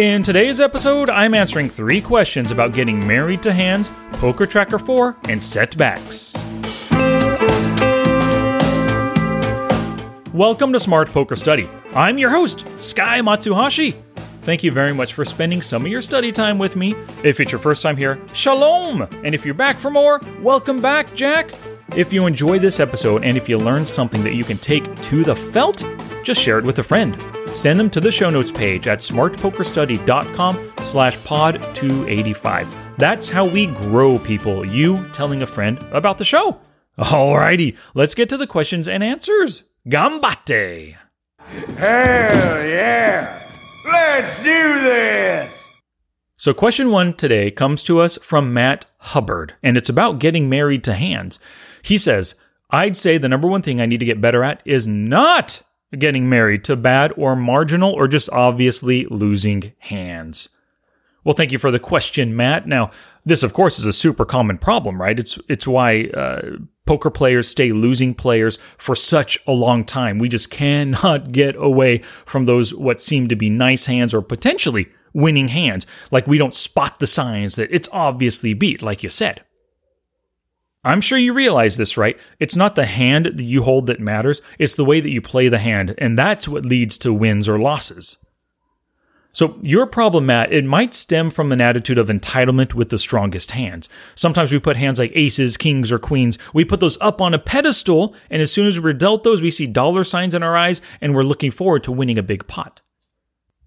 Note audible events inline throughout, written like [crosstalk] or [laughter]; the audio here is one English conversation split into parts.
In today's episode, I'm answering three questions about getting married to hands, Poker Tracker 4, and setbacks. Welcome to Smart Poker Study. I'm your host, Sky Matsuhashi. Thank you very much for spending some of your study time with me. If it's your first time here, shalom! And if you're back for more, welcome back, Jack! If you enjoyed this episode and if you learned something that you can take to the felt, just share it with a friend. Send them to the show notes page at smartpokerstudy.com slash pod 285. That's how we grow people, you telling a friend about the show. Alrighty, let's get to the questions and answers. Gambate! Hell yeah! Let's do this! So, question one today comes to us from Matt Hubbard, and it's about getting married to hands. He says, I'd say the number one thing I need to get better at is not getting married to bad or marginal or just obviously losing hands. Well, thank you for the question, Matt. Now, this, of course, is a super common problem, right? It's it's why uh, poker players stay losing players for such a long time. We just cannot [laughs] get away from those what seem to be nice hands or potentially winning hands. Like we don't spot the signs that it's obviously beat, like you said. I'm sure you realize this, right? It's not the hand that you hold that matters, it's the way that you play the hand, and that's what leads to wins or losses. So, your problem, Matt, it might stem from an attitude of entitlement with the strongest hands. Sometimes we put hands like aces, kings, or queens, we put those up on a pedestal, and as soon as we're dealt those, we see dollar signs in our eyes, and we're looking forward to winning a big pot.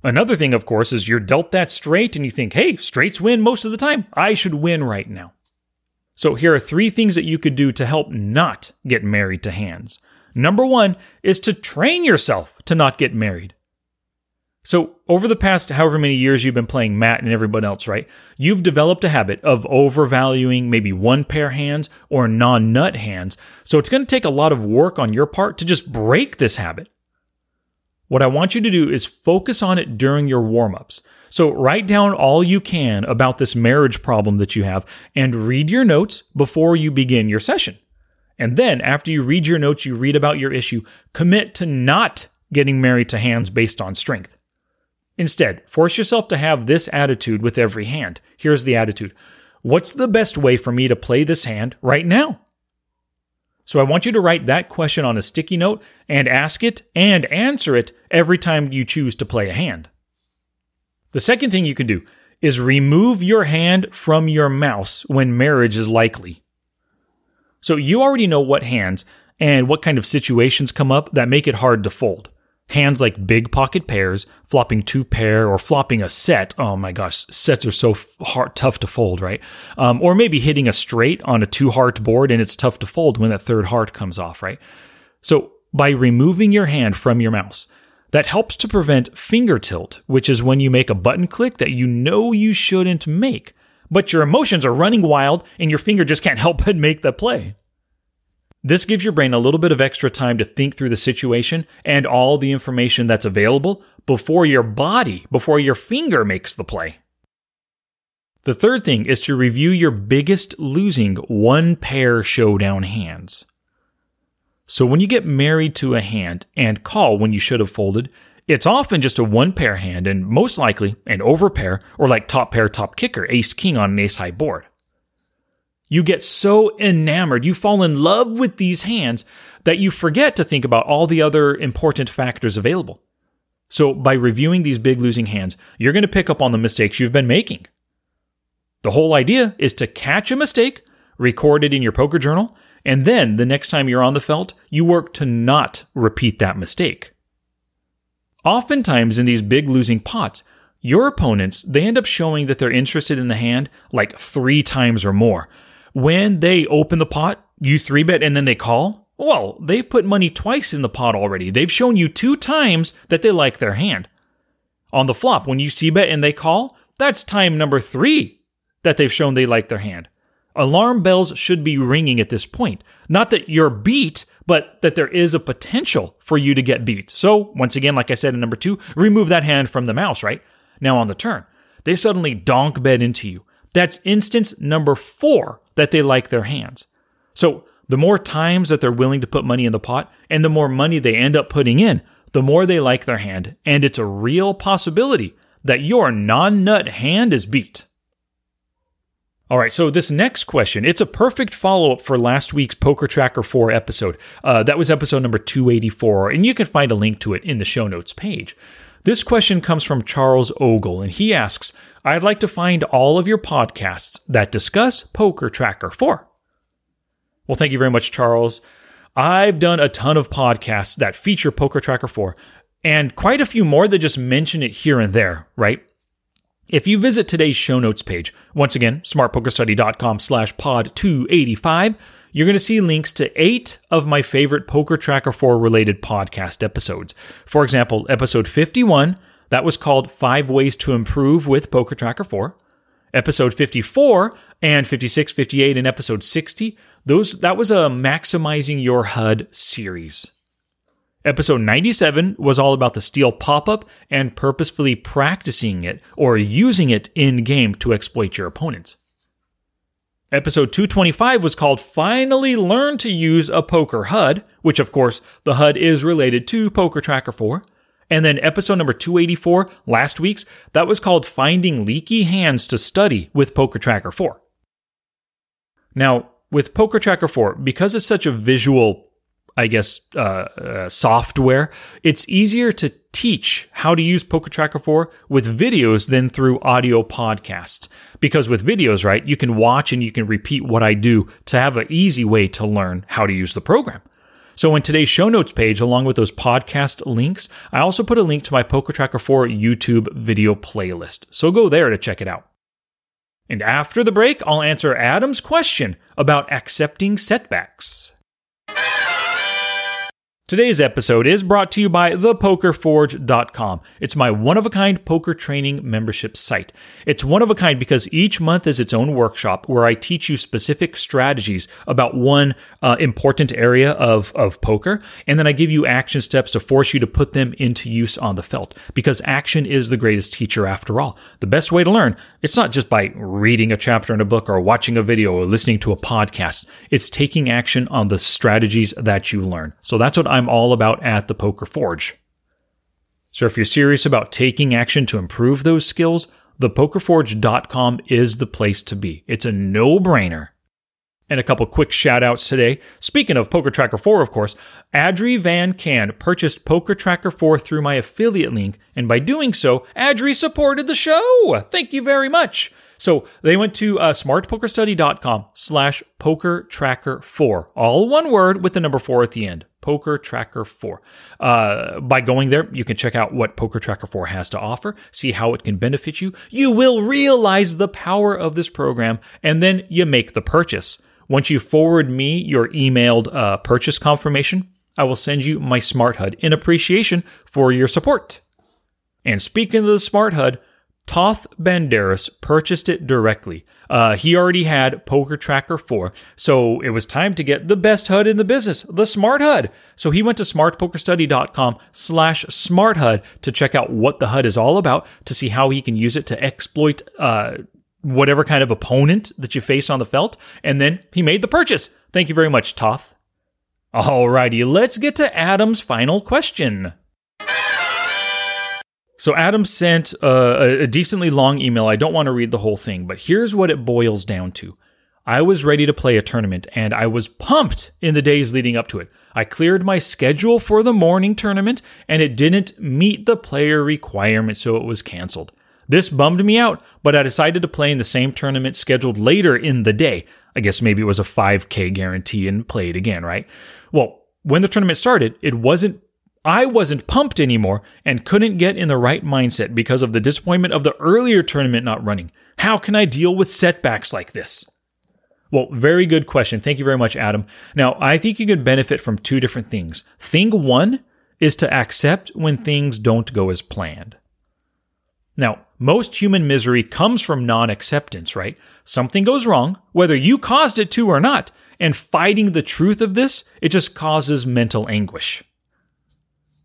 Another thing, of course, is you're dealt that straight, and you think, hey, straights win most of the time. I should win right now. So here are three things that you could do to help not get married to hands. Number one is to train yourself to not get married. So, over the past however many years you've been playing Matt and everyone else, right? You've developed a habit of overvaluing maybe one pair hands or non nut hands. So, it's going to take a lot of work on your part to just break this habit. What I want you to do is focus on it during your warm ups. So write down all you can about this marriage problem that you have and read your notes before you begin your session. And then after you read your notes, you read about your issue, commit to not getting married to hands based on strength. Instead, force yourself to have this attitude with every hand. Here's the attitude. What's the best way for me to play this hand right now? So I want you to write that question on a sticky note and ask it and answer it every time you choose to play a hand. The second thing you can do is remove your hand from your mouse when marriage is likely. So you already know what hands and what kind of situations come up that make it hard to fold. Hands like big pocket pairs, flopping two pair, or flopping a set. Oh my gosh, sets are so hard, tough to fold, right? Um, or maybe hitting a straight on a two heart board and it's tough to fold when that third heart comes off, right? So by removing your hand from your mouse, that helps to prevent finger tilt, which is when you make a button click that you know you shouldn't make, but your emotions are running wild and your finger just can't [laughs] help but make the play. This gives your brain a little bit of extra time to think through the situation and all the information that's available before your body, before your finger makes the play. The third thing is to review your biggest losing one pair showdown hands. So when you get married to a hand and call when you should have folded, it's often just a one pair hand and most likely an over pair or like top pair, top kicker, ace king on an ace high board. You get so enamored, you fall in love with these hands that you forget to think about all the other important factors available. So by reviewing these big losing hands, you're going to pick up on the mistakes you've been making. The whole idea is to catch a mistake, record it in your poker journal, and then the next time you're on the felt, you work to not repeat that mistake. Oftentimes in these big losing pots, your opponents, they end up showing that they're interested in the hand like three times or more. When they open the pot, you three bet and then they call, well, they've put money twice in the pot already. They've shown you two times that they like their hand. On the flop, when you c-bet and they call, that's time number three that they've shown they like their hand. Alarm bells should be ringing at this point. Not that you're beat, but that there is a potential for you to get beat. So, once again, like I said in number two, remove that hand from the mouse, right? Now on the turn, they suddenly donk bet into you. That's instance number four that they like their hands. So, the more times that they're willing to put money in the pot and the more money they end up putting in, the more they like their hand. And it's a real possibility that your non nut hand is beat. All right, so this next question, it's a perfect follow up for last week's Poker Tracker 4 episode. Uh, that was episode number 284, and you can find a link to it in the show notes page. This question comes from Charles Ogle, and he asks I'd like to find all of your podcasts that discuss Poker Tracker 4. Well, thank you very much, Charles. I've done a ton of podcasts that feature Poker Tracker 4, and quite a few more that just mention it here and there, right? If you visit today's show notes page, once again, smartpokerstudy.com slash pod 285, you're going to see links to eight of my favorite Poker Tracker 4 related podcast episodes. For example, episode 51, that was called Five Ways to Improve with Poker Tracker 4. Episode 54 and 56, 58, and episode 60, those that was a maximizing your HUD series. Episode 97 was all about the steal pop up and purposefully practicing it or using it in game to exploit your opponents. Episode 225 was called Finally Learn to Use a Poker HUD, which of course the HUD is related to Poker Tracker 4. And then episode number 284, last week's, that was called Finding Leaky Hands to Study with Poker Tracker 4. Now, with Poker Tracker 4, because it's such a visual I guess, uh, uh, software, it's easier to teach how to use Poker Tracker 4 with videos than through audio podcasts. Because with videos, right, you can watch and you can repeat what I do to have an easy way to learn how to use the program. So in today's show notes page, along with those podcast links, I also put a link to my Poker Tracker 4 YouTube video playlist. So go there to check it out. And after the break, I'll answer Adam's question about accepting setbacks. Today's episode is brought to you by thepokerforge.com. It's my one of a kind poker training membership site. It's one of a kind because each month is its own workshop where I teach you specific strategies about one uh, important area of, of poker, and then I give you action steps to force you to put them into use on the felt because action is the greatest teacher after all. The best way to learn, it's not just by reading a chapter in a book or watching a video or listening to a podcast. It's taking action on the strategies that you learn. So that's what I'm all about at the Poker Forge. So if you're serious about taking action to improve those skills, thepokerforge.com is the place to be. It's a no brainer. And a couple quick shout outs today. Speaking of Poker Tracker 4, of course, Adri Van Can purchased Poker Tracker 4 through my affiliate link, and by doing so, Adri supported the show. Thank you very much. So they went to uh, smartpokerstudy.com slash poker tracker 4, all one word with the number 4 at the end. Poker Tracker 4. Uh, by going there, you can check out what Poker Tracker 4 has to offer, see how it can benefit you. You will realize the power of this program, and then you make the purchase. Once you forward me your emailed uh, purchase confirmation, I will send you my Smart HUD in appreciation for your support. And speaking of the Smart HUD, Toth Banderas purchased it directly. Uh, he already had Poker Tracker 4, so it was time to get the best HUD in the business, the Smart HUD. So he went to smartpokerstudy.com slash smart HUD to check out what the HUD is all about, to see how he can use it to exploit uh, whatever kind of opponent that you face on the felt, and then he made the purchase. Thank you very much, Toth. Alrighty, let's get to Adam's final question. So Adam sent uh, a, a decently long email. I don't want to read the whole thing, but here's what it boils down to. I was ready to play a tournament and I was pumped in the days leading up to it. I cleared my schedule for the morning tournament and it didn't meet the player requirement, so it was canceled. This bummed me out, but I decided to play in the same tournament scheduled later in the day. I guess maybe it was a 5K guarantee and play it again, right? Well, when the tournament started, it wasn't I wasn't pumped anymore and couldn't get in the right mindset because of the disappointment of the earlier tournament not running. How can I deal with setbacks like this? Well, very good question. Thank you very much, Adam. Now, I think you could benefit from two different things. Thing one is to accept when things don't go as planned. Now, most human misery comes from non acceptance, right? Something goes wrong, whether you caused it to or not, and fighting the truth of this, it just causes mental anguish.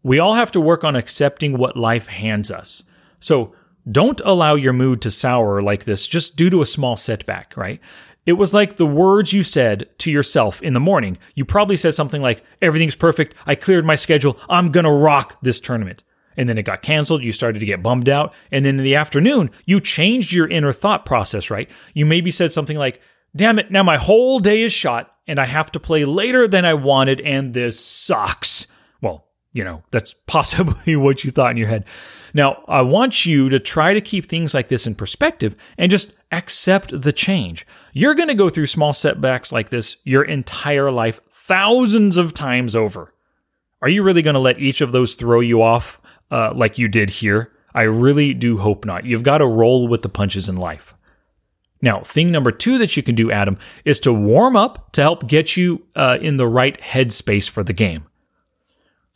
We all have to work on accepting what life hands us. So don't allow your mood to sour like this just due to a small setback, right? It was like the words you said to yourself in the morning. You probably said something like, Everything's perfect. I cleared my schedule. I'm going to rock this tournament. and then it got canceled. You started to get bummed out. And then in the afternoon, you changed your inner thought process, right? You maybe said something like, damn it, now my whole day is shot and I have to play later than I wanted and this sucks. Well, you know, that's [laughs] possibly what you thought in your head. Now, I want you to try to keep things like this in perspective and just accept the change. You're going to go through small setbacks like this your entire life, thousands of times over. Are you really going to let each of those throw you off uh, like you did here? I really do hope not. You've got to roll with the punches in life. Now, thing number two that you can do, Adam, is to warm up to help get you uh, in the right headspace for the game.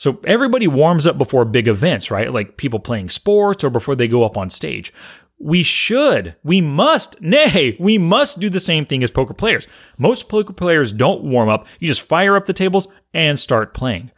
So everybody warms up before big events, right? Like people playing sports or before they go up on stage. We should, we must, nay, we must do the same thing as poker players. Most poker players don't warm up. You just fire up the tables and start playing.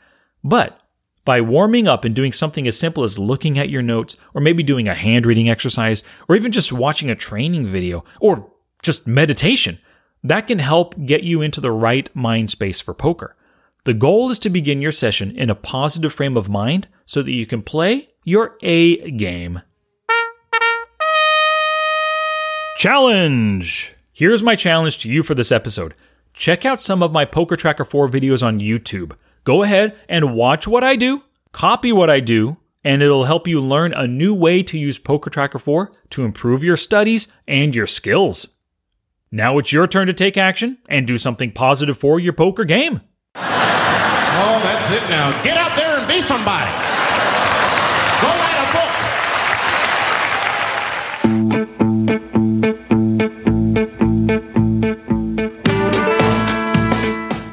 But by warming up and doing something as simple as looking at your notes, or maybe doing a hand reading exercise, or even just watching a training video, or just meditation, that can help get you into the right mind space for poker. The goal is to begin your session in a positive frame of mind so that you can play your A game. Challenge! Here's my challenge to you for this episode. Check out some of my Poker Tracker 4 videos on YouTube. Go ahead and watch what I do, copy what I do, and it'll help you learn a new way to use Poker Tracker 4 to improve your studies and your skills. Now it's your turn to take action and do something positive for your poker game. Oh, that's it now. Get out there and be somebody. Go write a book.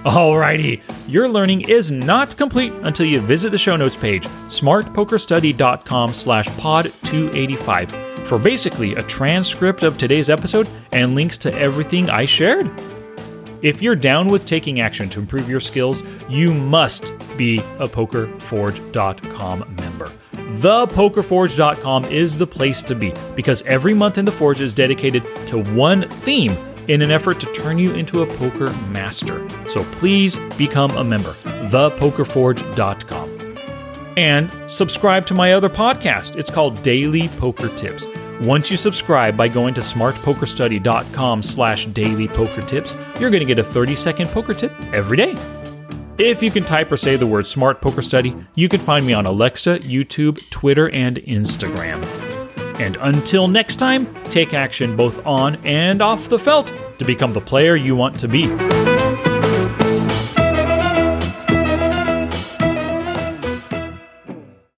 Alrighty, your learning is not complete until you visit the show notes page, smartpokerstudy.com slash pod 285, for basically a transcript of today's episode and links to everything I shared. If you're down with taking action to improve your skills, you must be a PokerForge.com member. ThePokerForge.com is the place to be because every month in the Forge is dedicated to one theme in an effort to turn you into a poker master. So please become a member. ThePokerForge.com. And subscribe to my other podcast. It's called Daily Poker Tips. Once you subscribe by going to smartpokerstudy.com slash daily poker tips, you're going to get a 30 second poker tip every day. If you can type or say the word Smart Poker Study, you can find me on Alexa, YouTube, Twitter, and Instagram. And until next time, take action both on and off the felt to become the player you want to be.